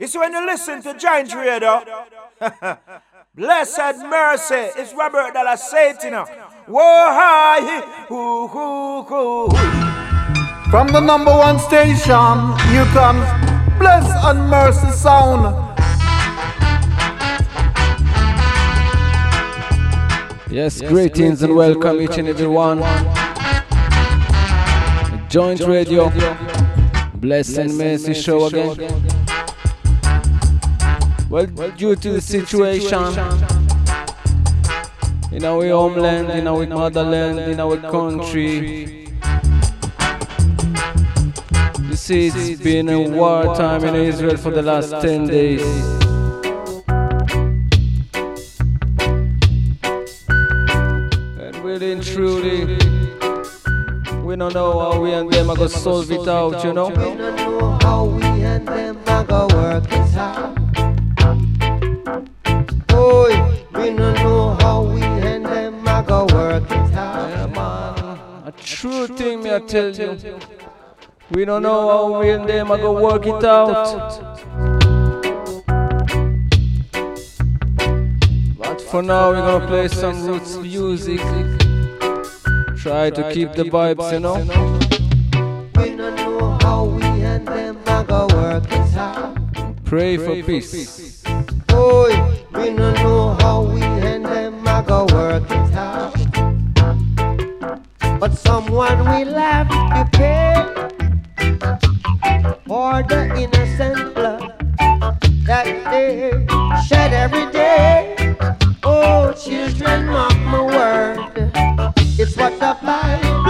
It's when you listen to Giant Radio. Blessed mercy. It's Robert Dalla Satina. Whoa, hi, hoo, hoo, hoo. From the number one station, here comes Bless and Mercy Sound. Yes, greetings and welcome each and every one. Joint Radio, Bless and Mercy Show again. Well, due to the situation in our homeland, in our motherland, in our country, you see, it's been a wartime in Israel for the last 10 days. And really truly, we don't know how we and them are to solve it out, you know? We don't know how we and them are to work it out. We don't know how we and them are gonna work it out. Yeah, man. A true thing, me I tell you. We don't know how we and them are gonna work it out. But for now, we're gonna play some roots music. Try to keep the vibes, you know. We don't know how we and them are gonna work it out. Pray for peace. Oh, we don't know how we work it out. But someone will have to pay for the innocent blood that they shed every day. Oh, children, mark my word. It's what the Bible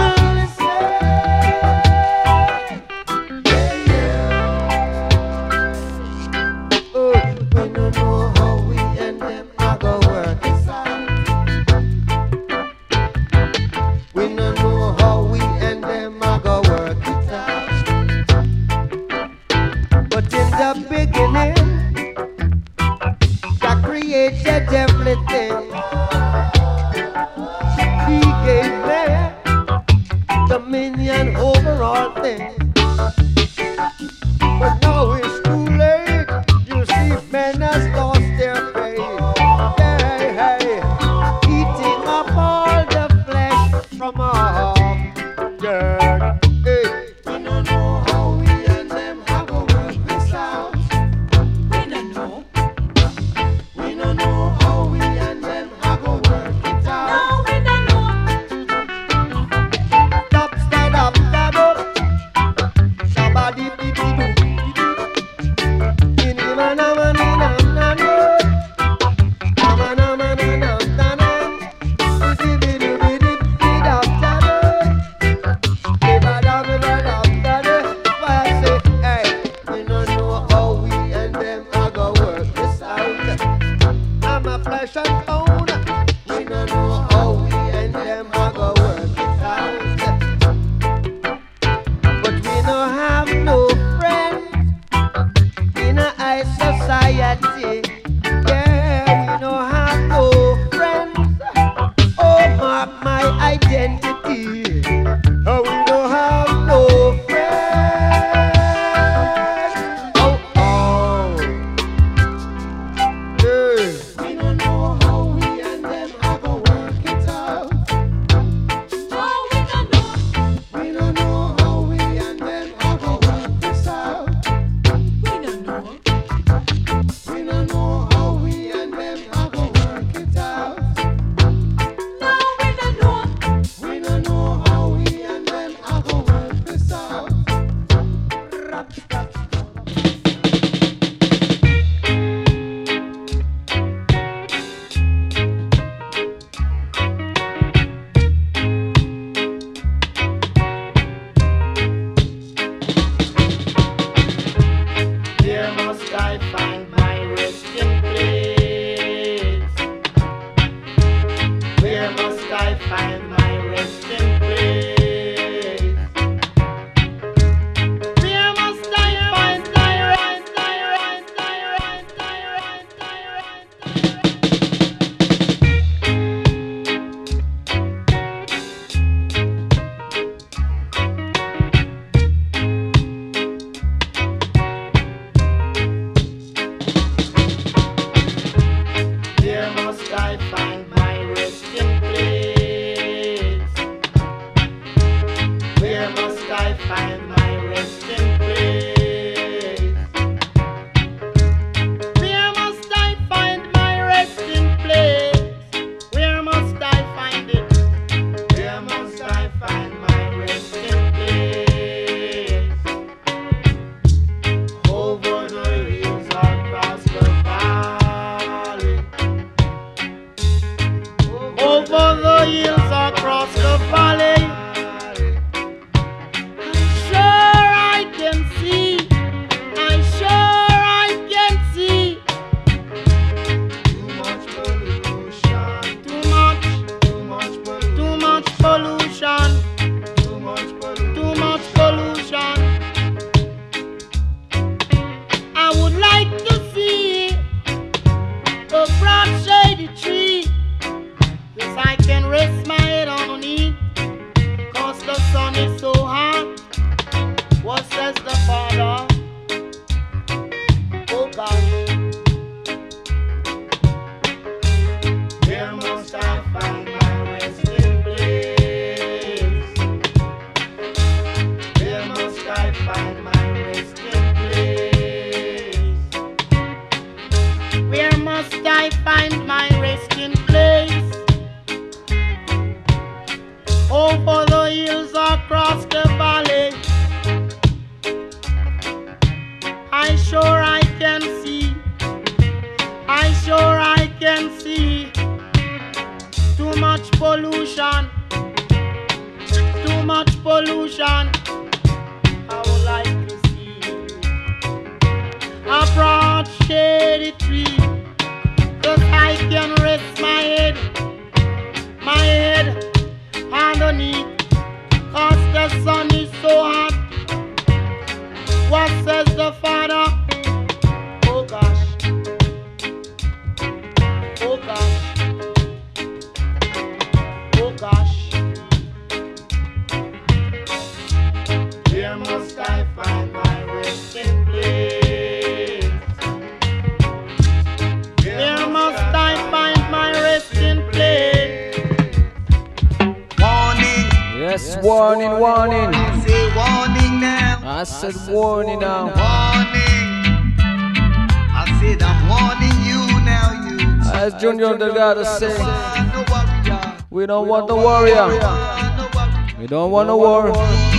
I said, I said warning now. Warning. I said, I'm warning you now, you. As Junior Delgado say, we don't want no warrior. We don't want no war.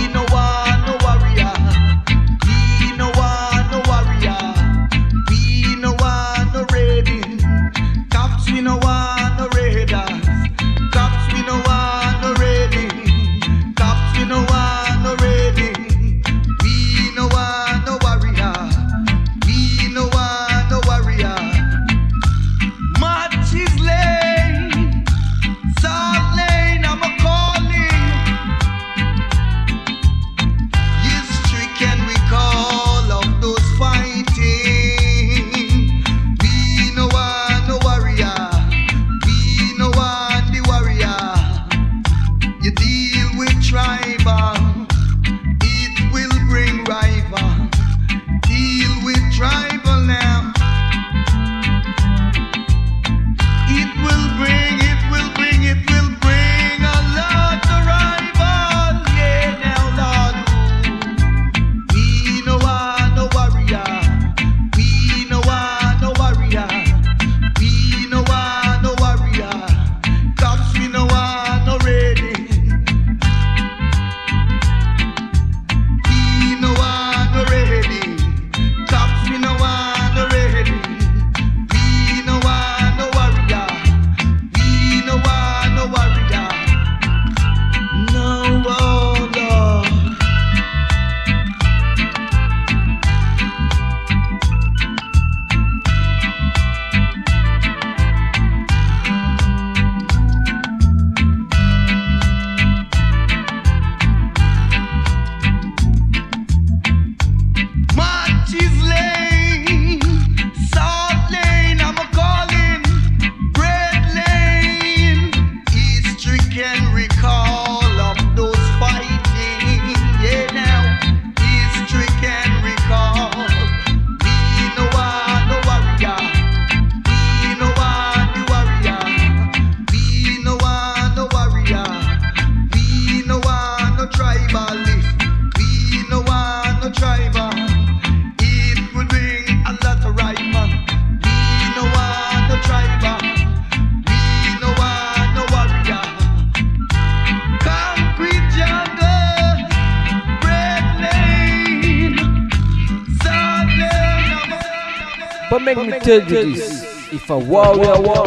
protected with this. If a warrior war,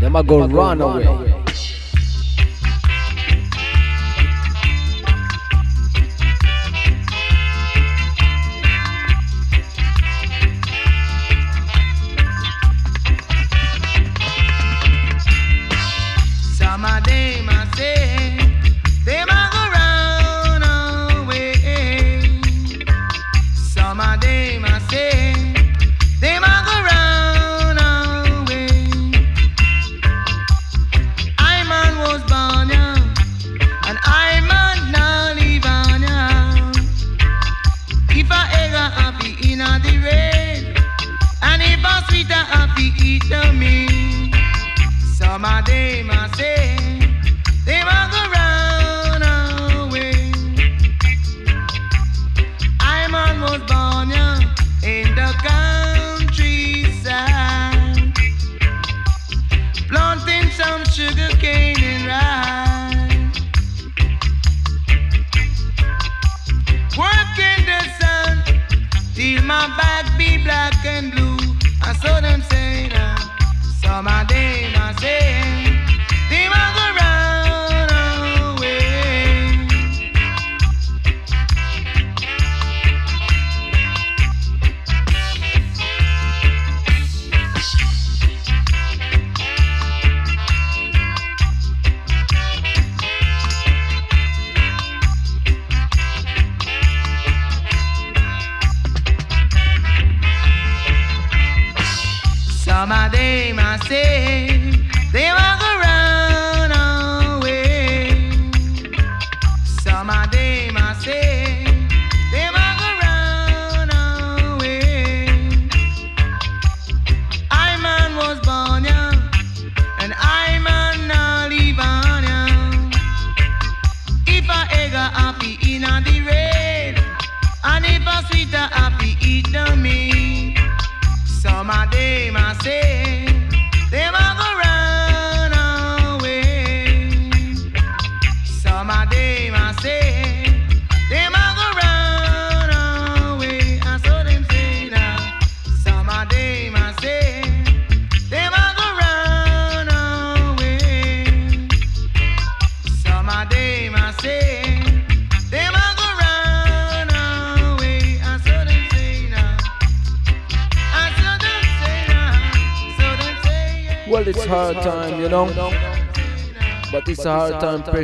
them are gonna run away.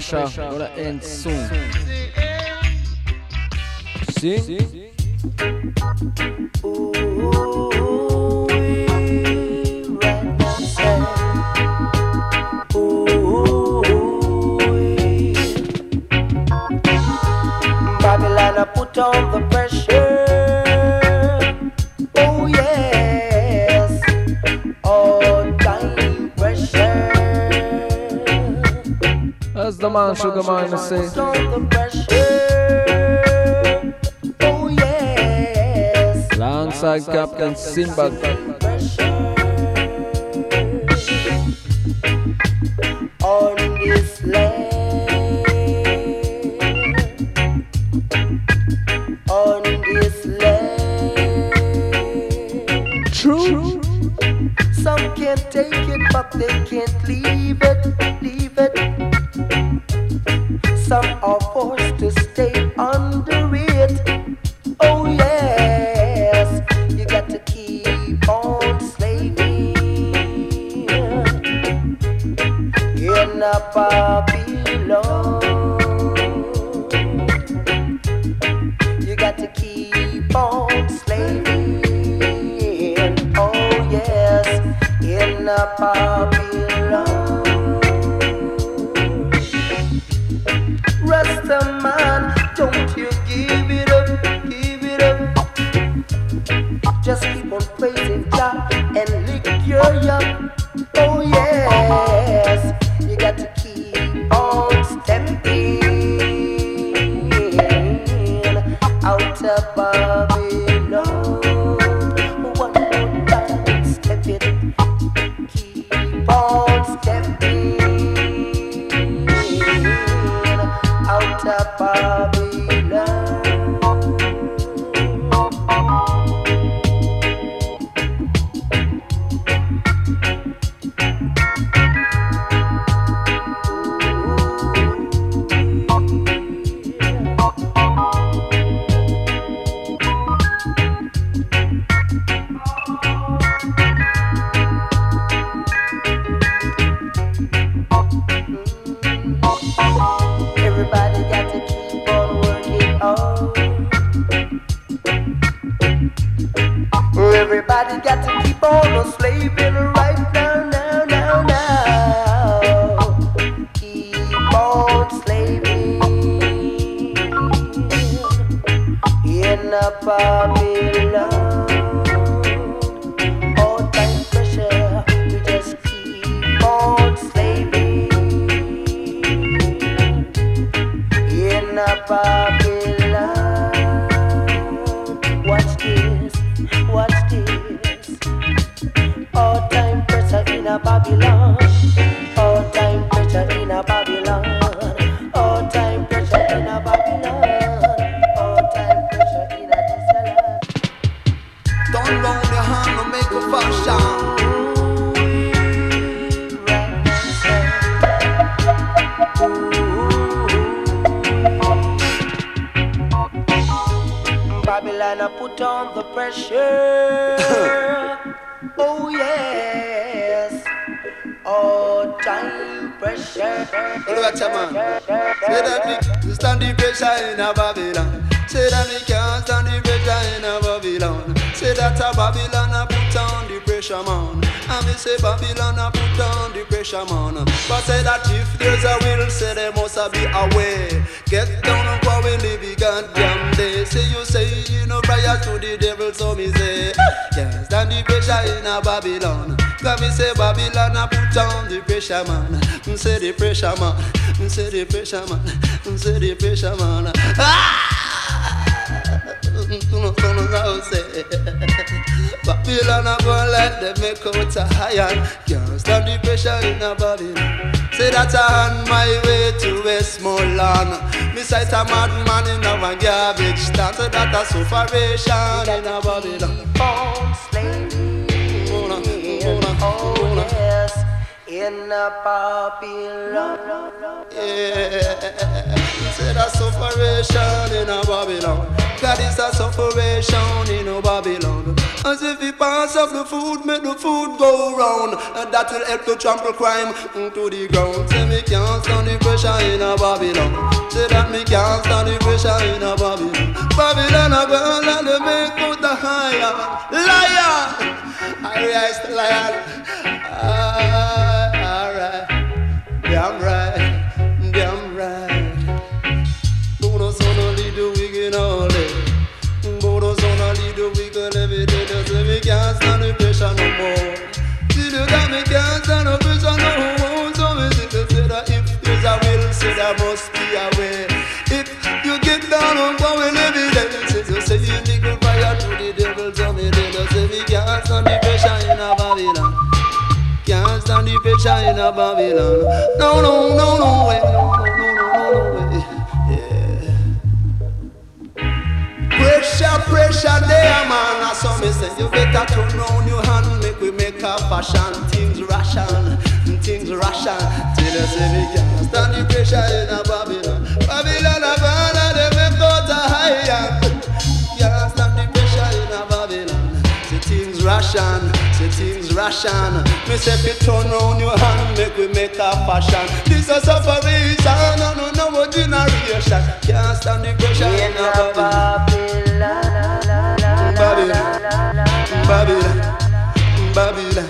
pressure. Gonna end soon. See. Ooh. Longside sugar man, Alongside Captain Sinbad. pressure, man. I me say Babylon a put down the pressure, man. But say that if there's a will, say there must a be a way. Get down and go and live the goddamn day. Say you say you no prior to the devil, so me say can't stand the pressure in a Babylon. Cause me say Babylon a put down the pressure, man. Me say the pressure, man. Me say the pressure, man. Me say the pressure, man. Ah! No, no, no, no, say house. Babylon a go like them make out a iron. Can't stand the pressure in a Babylon. Say that I'm on my way to Westmoreland. Me sight a madman in a garbage stand. Say that a sufferation in a Babylon. Born slavery. Oh yes, in a Babylon. Yeah. Say that sufferation in a Babylon. God is a sufferation in a Babylon. As if he pass up the food, make the food go round. And that will help to trample crime to the ground. Say me can't stand the pressure in a Babylon. Say that me can't stand the pressure in a Babylon. Babylon a go and they make out the higher. Liar! I rise the. Ah, alright. Damn right. Pressure in a Babylon. No, no, no, no way. No, no, no, no, way. Yeah. Pressure, pressure there, man. I saw me say you better turn round your hand, make we make a fashion. Things ration, things ration. Till they say we can't stand the pressure in a Babylon. Babylon, a Babylon, they make out a higher. Can't stand the pressure in a Babylon. Say things ration, ration. Me say fi turn round your hand, make we make a fashion. This a sufferation, no no no generation. Can't stand the pressure in In a Babylon. Babylon. Babylon, Babylon, Babylon.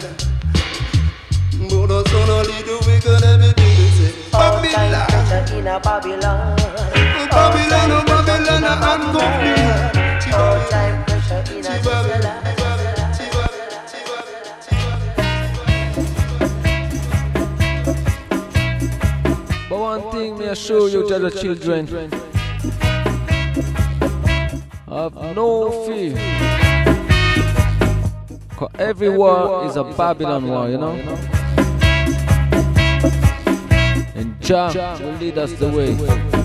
Bono sono little wicked everything they say. Babylon, in a Babylon. Babylon, oh Babylon, and company. Thing me assure you, to the children, have no fear. Cause every war is a Babylon war, you know. And Jah will lead us the way.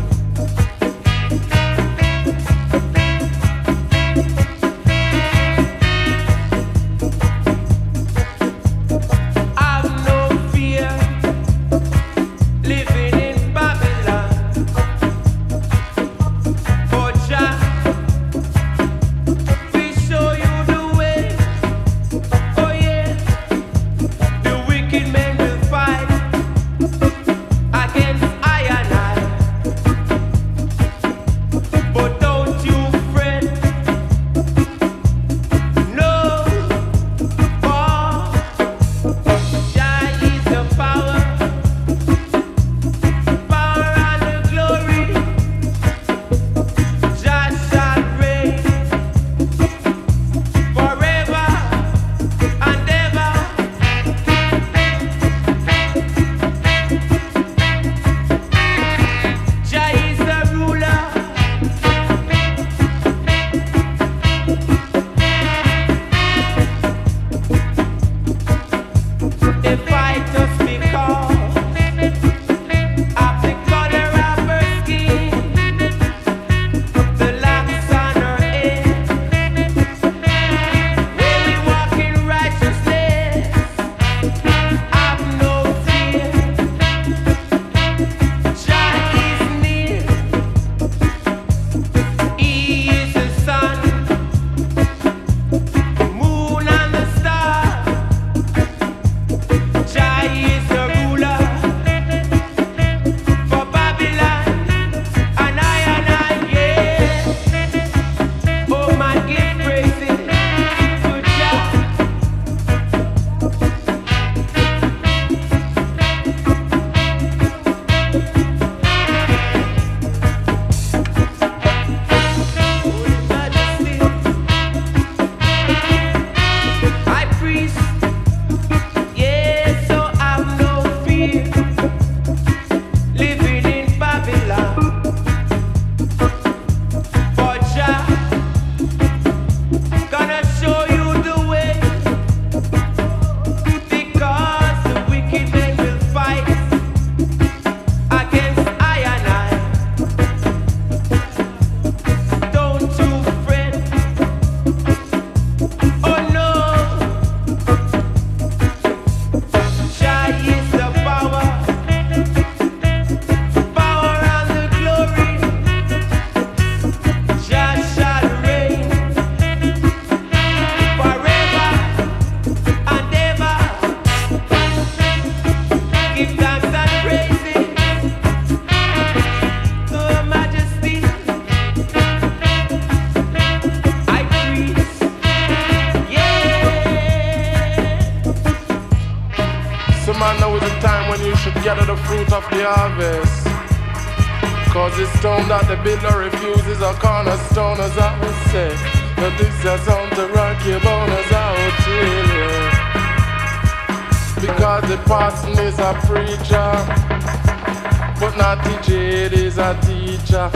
A teacher.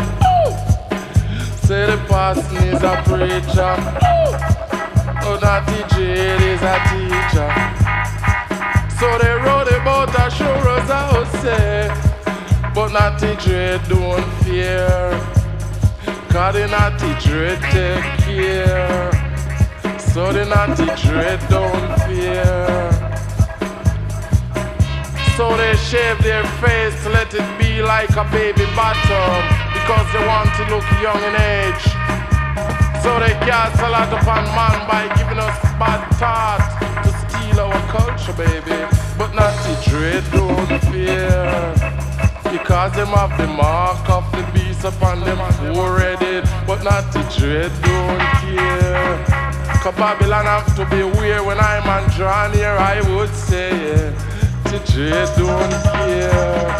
Say the pastor is a preacher, Oh, not the jade is a teacher. So they wrote about a sure as I would say, but not dread don't fear. Cause the natty dread take care. So the natty dread don't fear. So they shave their face to let it be like a baby bottom because they want to look young in age. So they cast a lot upon man by giving us bad thoughts to steal our culture, baby. But not the dread, don't fear. Because them have the mark of the beast upon them forehead. But not the dread, don't care. Cause Babylon have to be weird when I'm on drawn here, I would say, yeah. Dread don't care.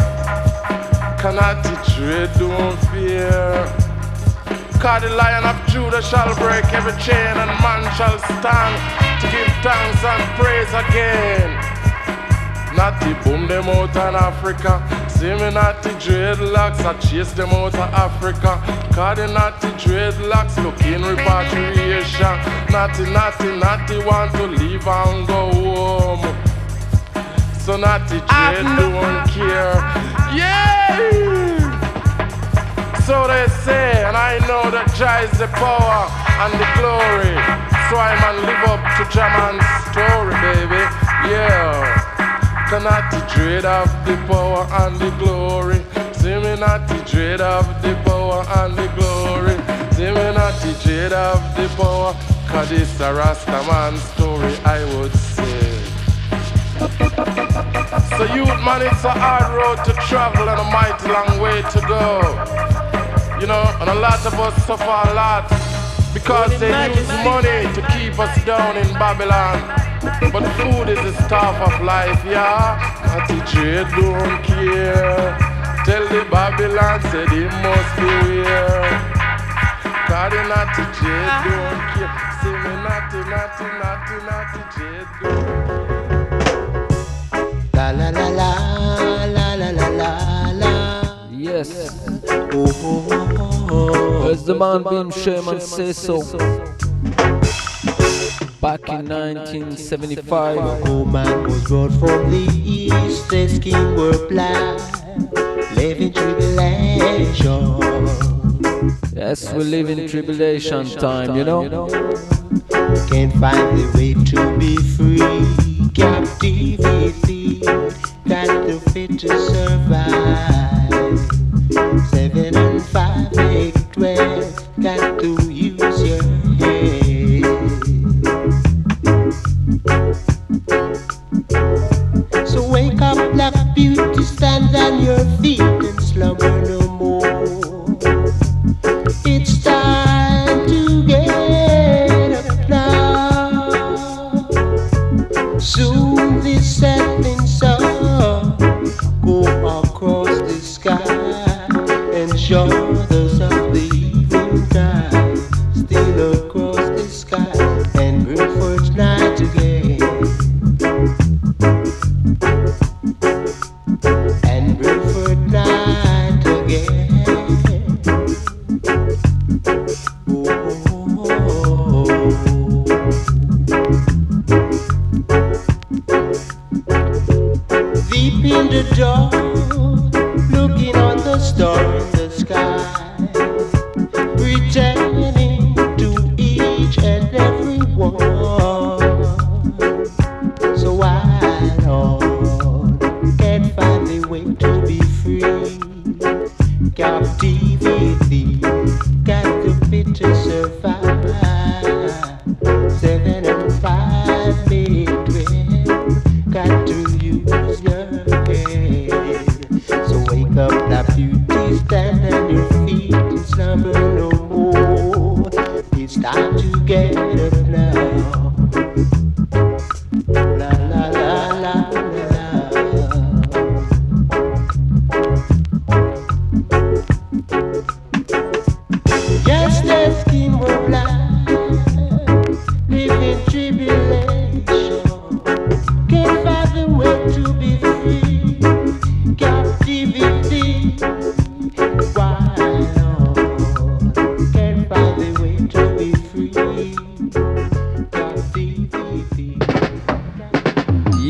Cannot dread don't fear. Cause the lion of Judah shall break every chain and man shall stand to give thanks and praise again. Not the boom them out in Africa. See me not the dreadlocks, I chase them out of Africa. Cause the dreadlocks, looking repatriation. Natty, natty, natty want to leave and go home. So not the dread don't care. Ah, ah, ah. Yeah! So they say, and I know that Jah is the power and the glory. So I man live up to Jaman's story, baby. Yeah. Cannot the dread of the power and the glory. See me not the dread of the power and the glory. See me not the dread of the power. Cause it's a Rasta man story, I would say. So youth man, it's a hard road to travel and a mighty long way to go. You know, and a lot of us suffer a lot because they use money to keep us down in Babylon. But food is the stuff of life, yeah. The trade don't care. Tell the Babylon say they must be weird. Cause they not the trade don't care. See me naughty, naughty, naughty, naughty don't La la la la la la la la la. Yes. Oh, oh, oh, oh. As the man Bim Sherman says so. Back in 1975. Oh man was brought from the east, his skin were black, living tribulation. Yes, we live in tribulation time, you know. Can't find the way to be free got DVD that the fit to survive.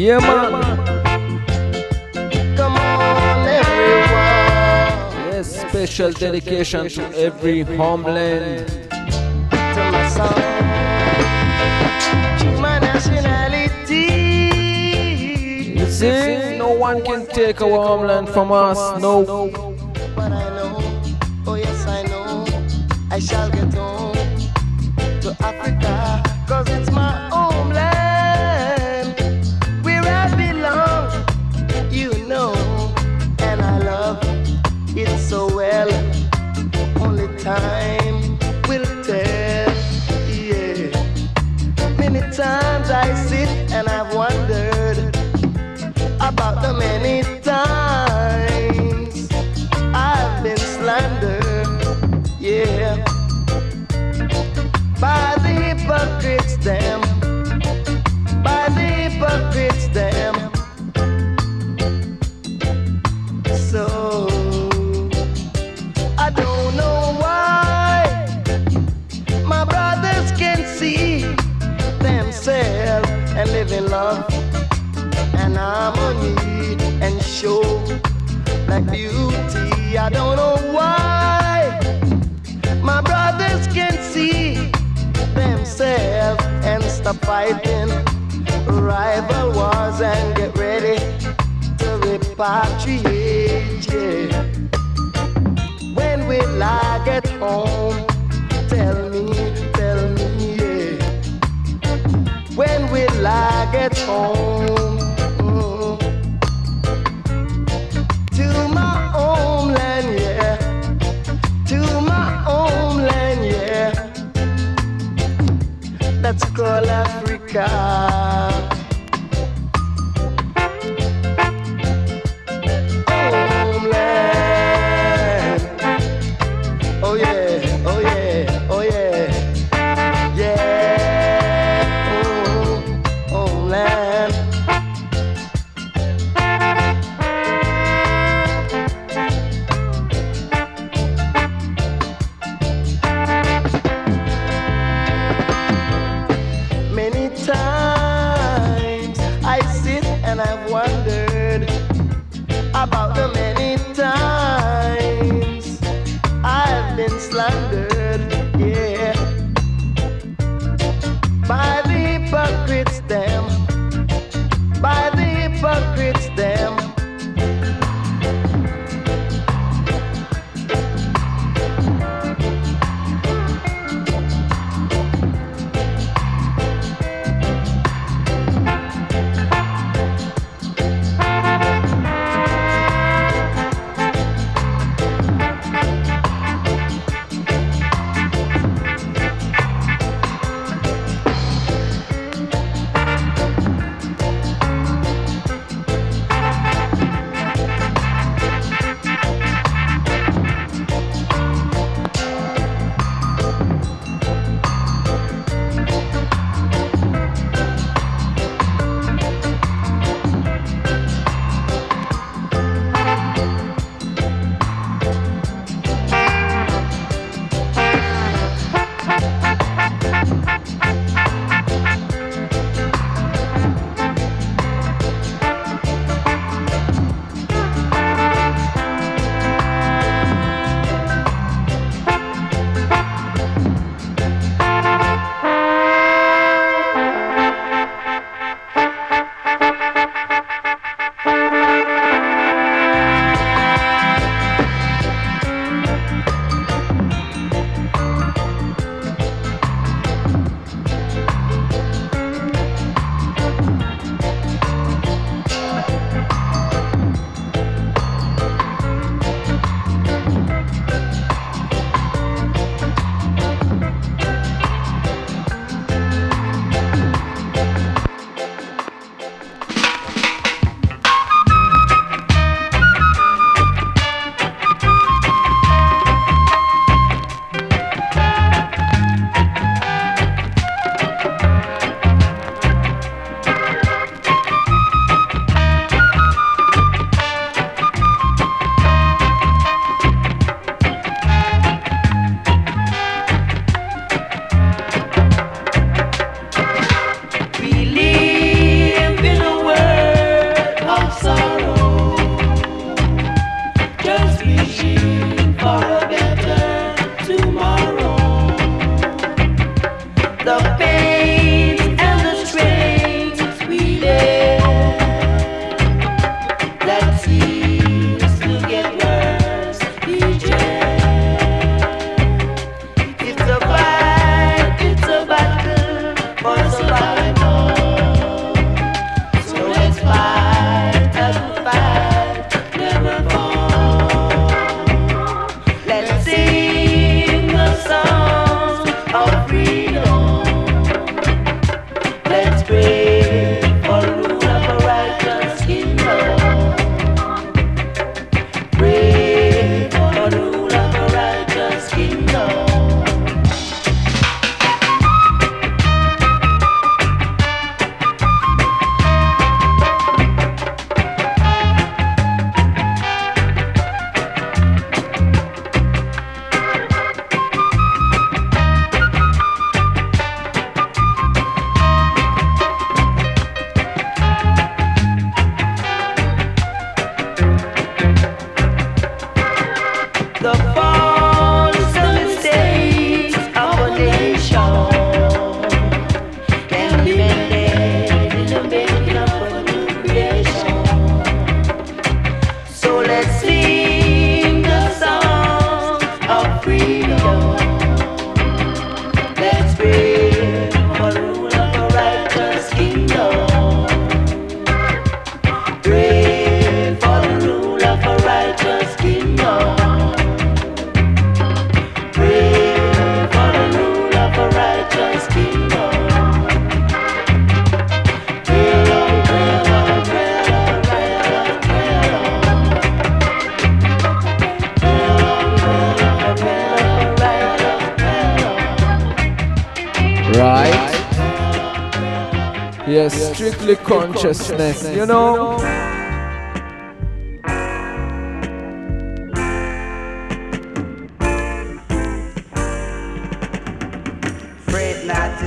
Yeah, man. Come on, everyone. Yes, special dedication to every homeland. To. To my nationality. See, no one can take our homeland from us. No. gets home.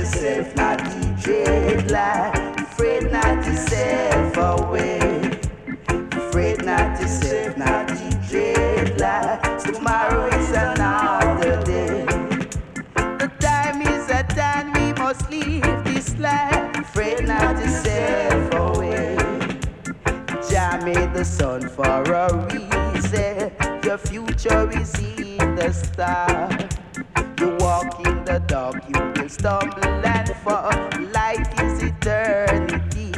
yourself, not DJ lie. Afraid not yourself away. Afraid not yourself, not DJ lie. Tomorrow is another day. The time is at time we must leave this life. Afraid not yourself away. Jah made the sun for a reason. Your future is in the stars dog, you will stumble and fall. Life is eternity.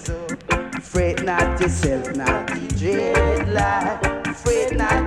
So, fret not yourself, not the dread life. Fret not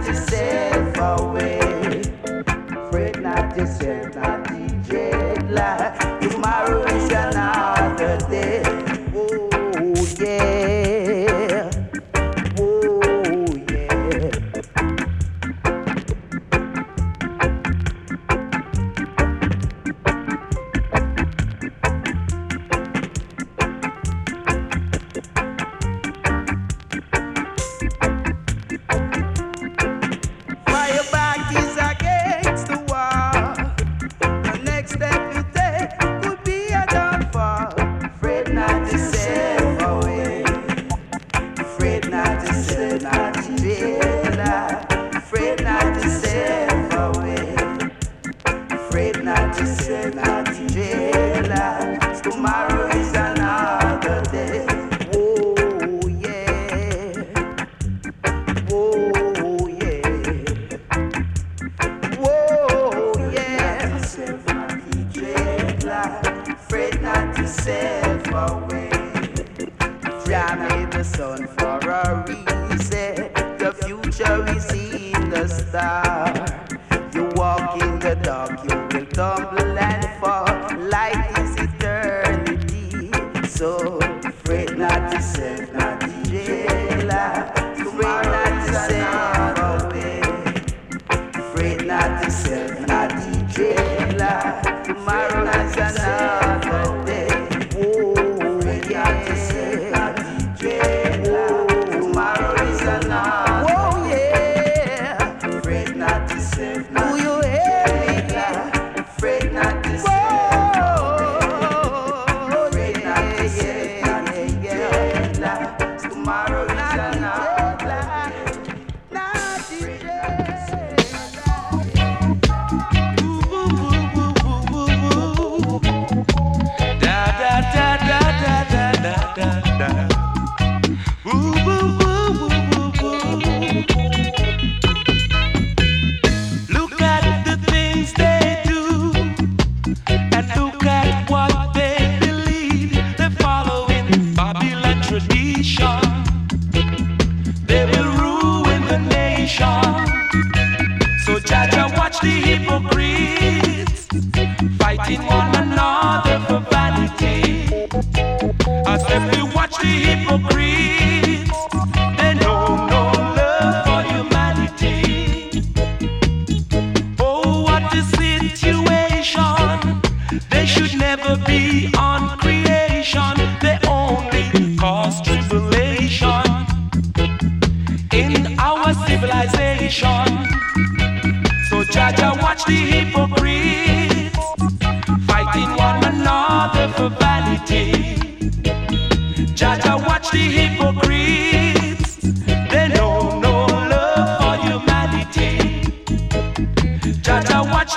the dark you will tumble and fall. Light is eternity. So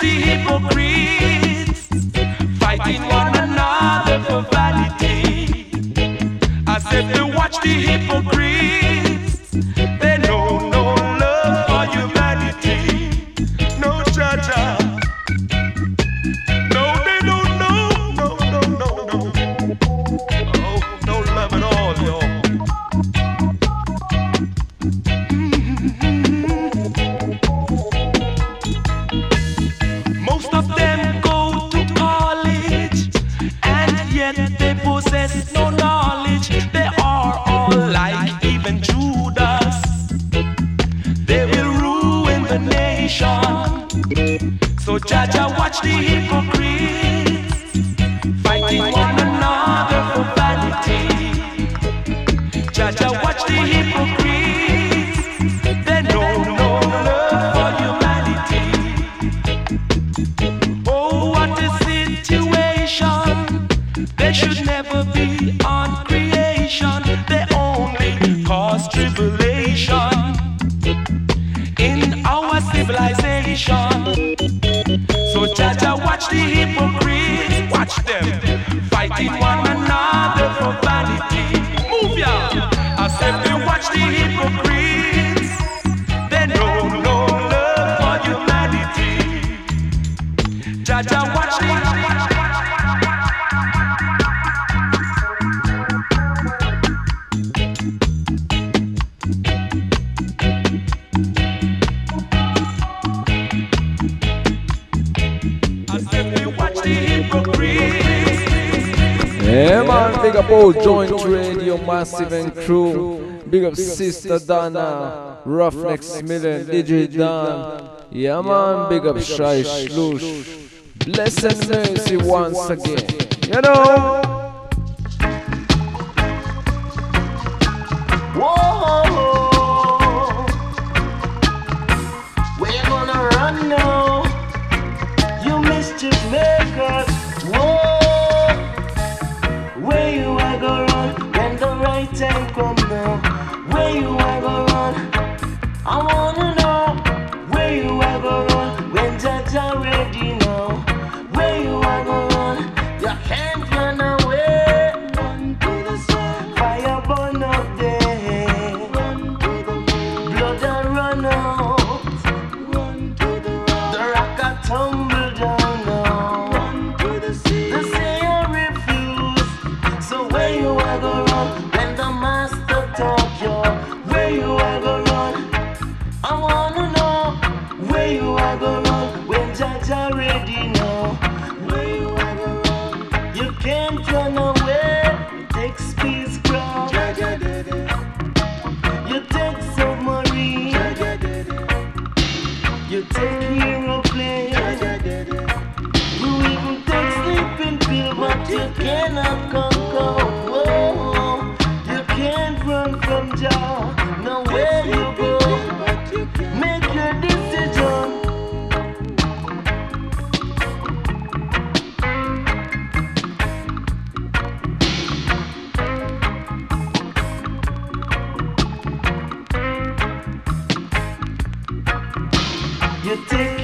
the hypocrites fighting one another for vanity. I said, they watch the hypocrites. Yeah, man, big up all joint radio, massive and crew. Big up Sister Dana, Roughnecks Million, DJ Dan. Yeah, man, big up Shai Shlush. Bless and mercy once again. You know. Whoa! already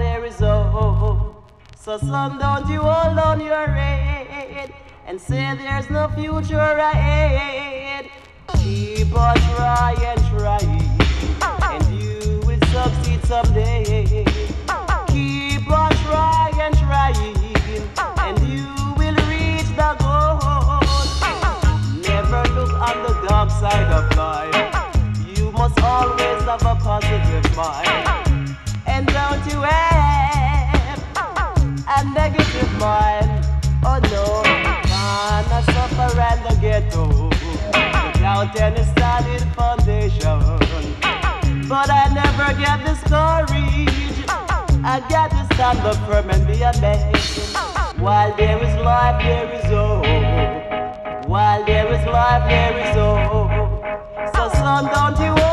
there is hope. So son, don't you hold on your head and say there's no future ahead. Keep on trying, trying, and you will succeed someday. Keep on trying, trying, and you will reach the goal. Never look on the dark side of life. You must always have a positive mind don't you have a negative mind? Oh no, man, I suffer in the ghetto without any solid foundation. But I never get discouraged. I got to stand up firm and be a man. While there is life, there is hope. While there is life, there is hope. So son, don't you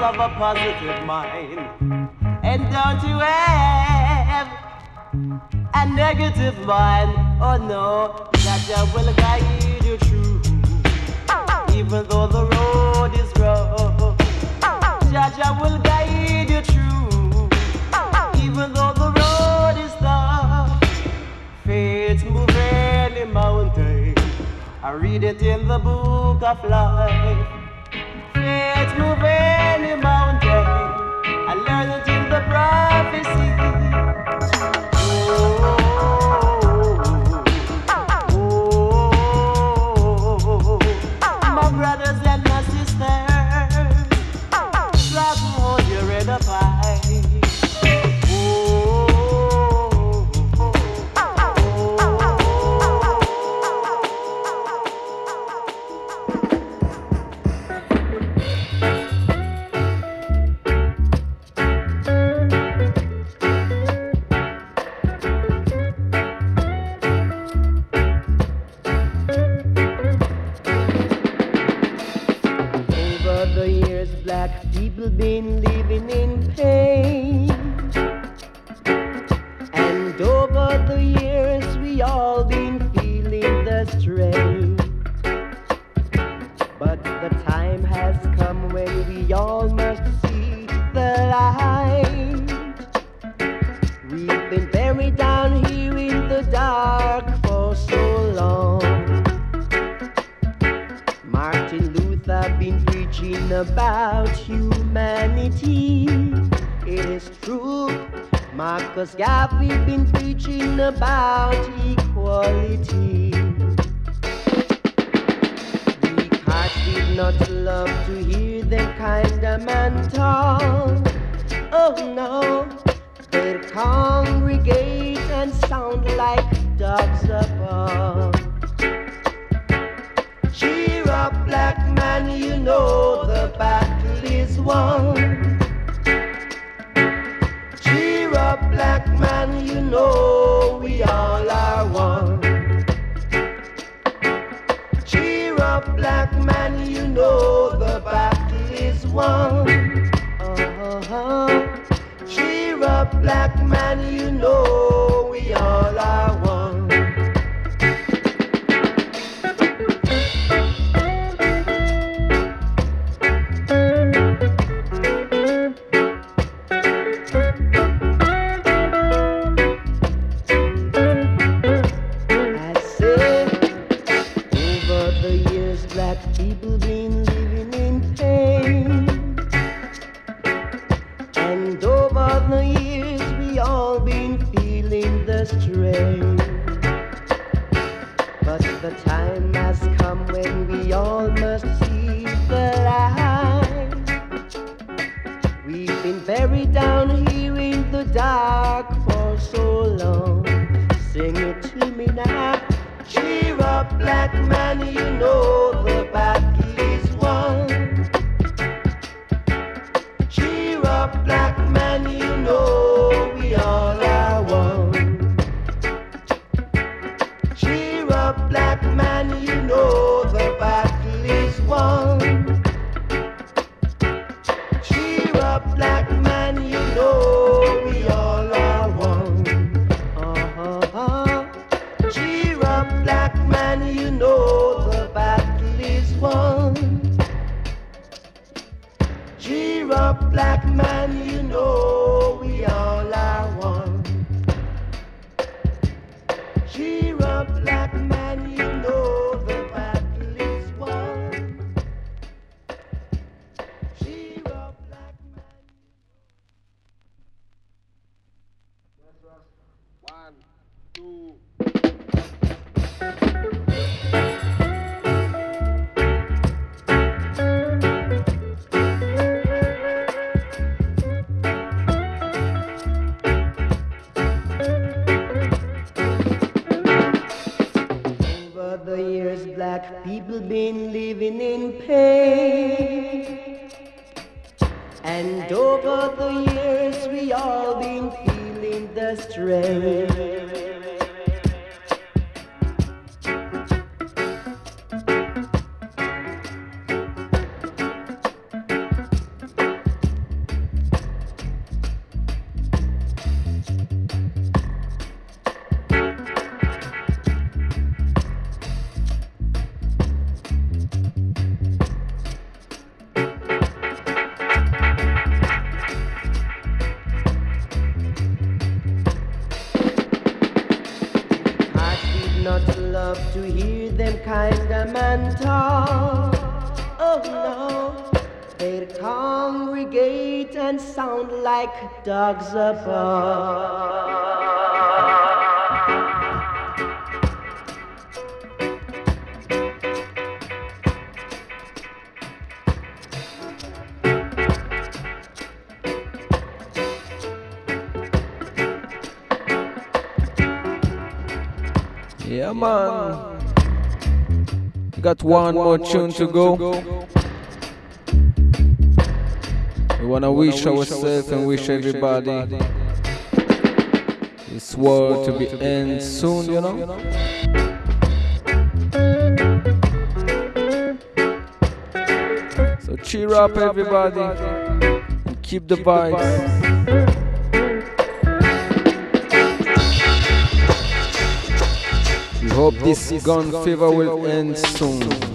Of a positive mind. And don't you have a negative mind? Oh no, that will guide you through, Even though the road is rough, Jah Jah will guide you through, Even though the road is tough, faith move any mountain. I read it in the book of life prophecy. We've been buried down here in the dark for so long. Martin Luther been preaching about humanity. It is true. Marcus Garvey been preaching about equality. man you know. not love to hear them kind of man talk. Oh no, they congregate and sound like dogs above. Yeah, man. Got, Got one, one more tune, tune to go. To go. We wanna we wish ourselves and wish everybody, everybody. this world to be to end, end soon, soon, you know. You know? So cheer, cheer up, everybody, everybody, and keep the keep vibes. The vibes. hope this gun fever will end soon.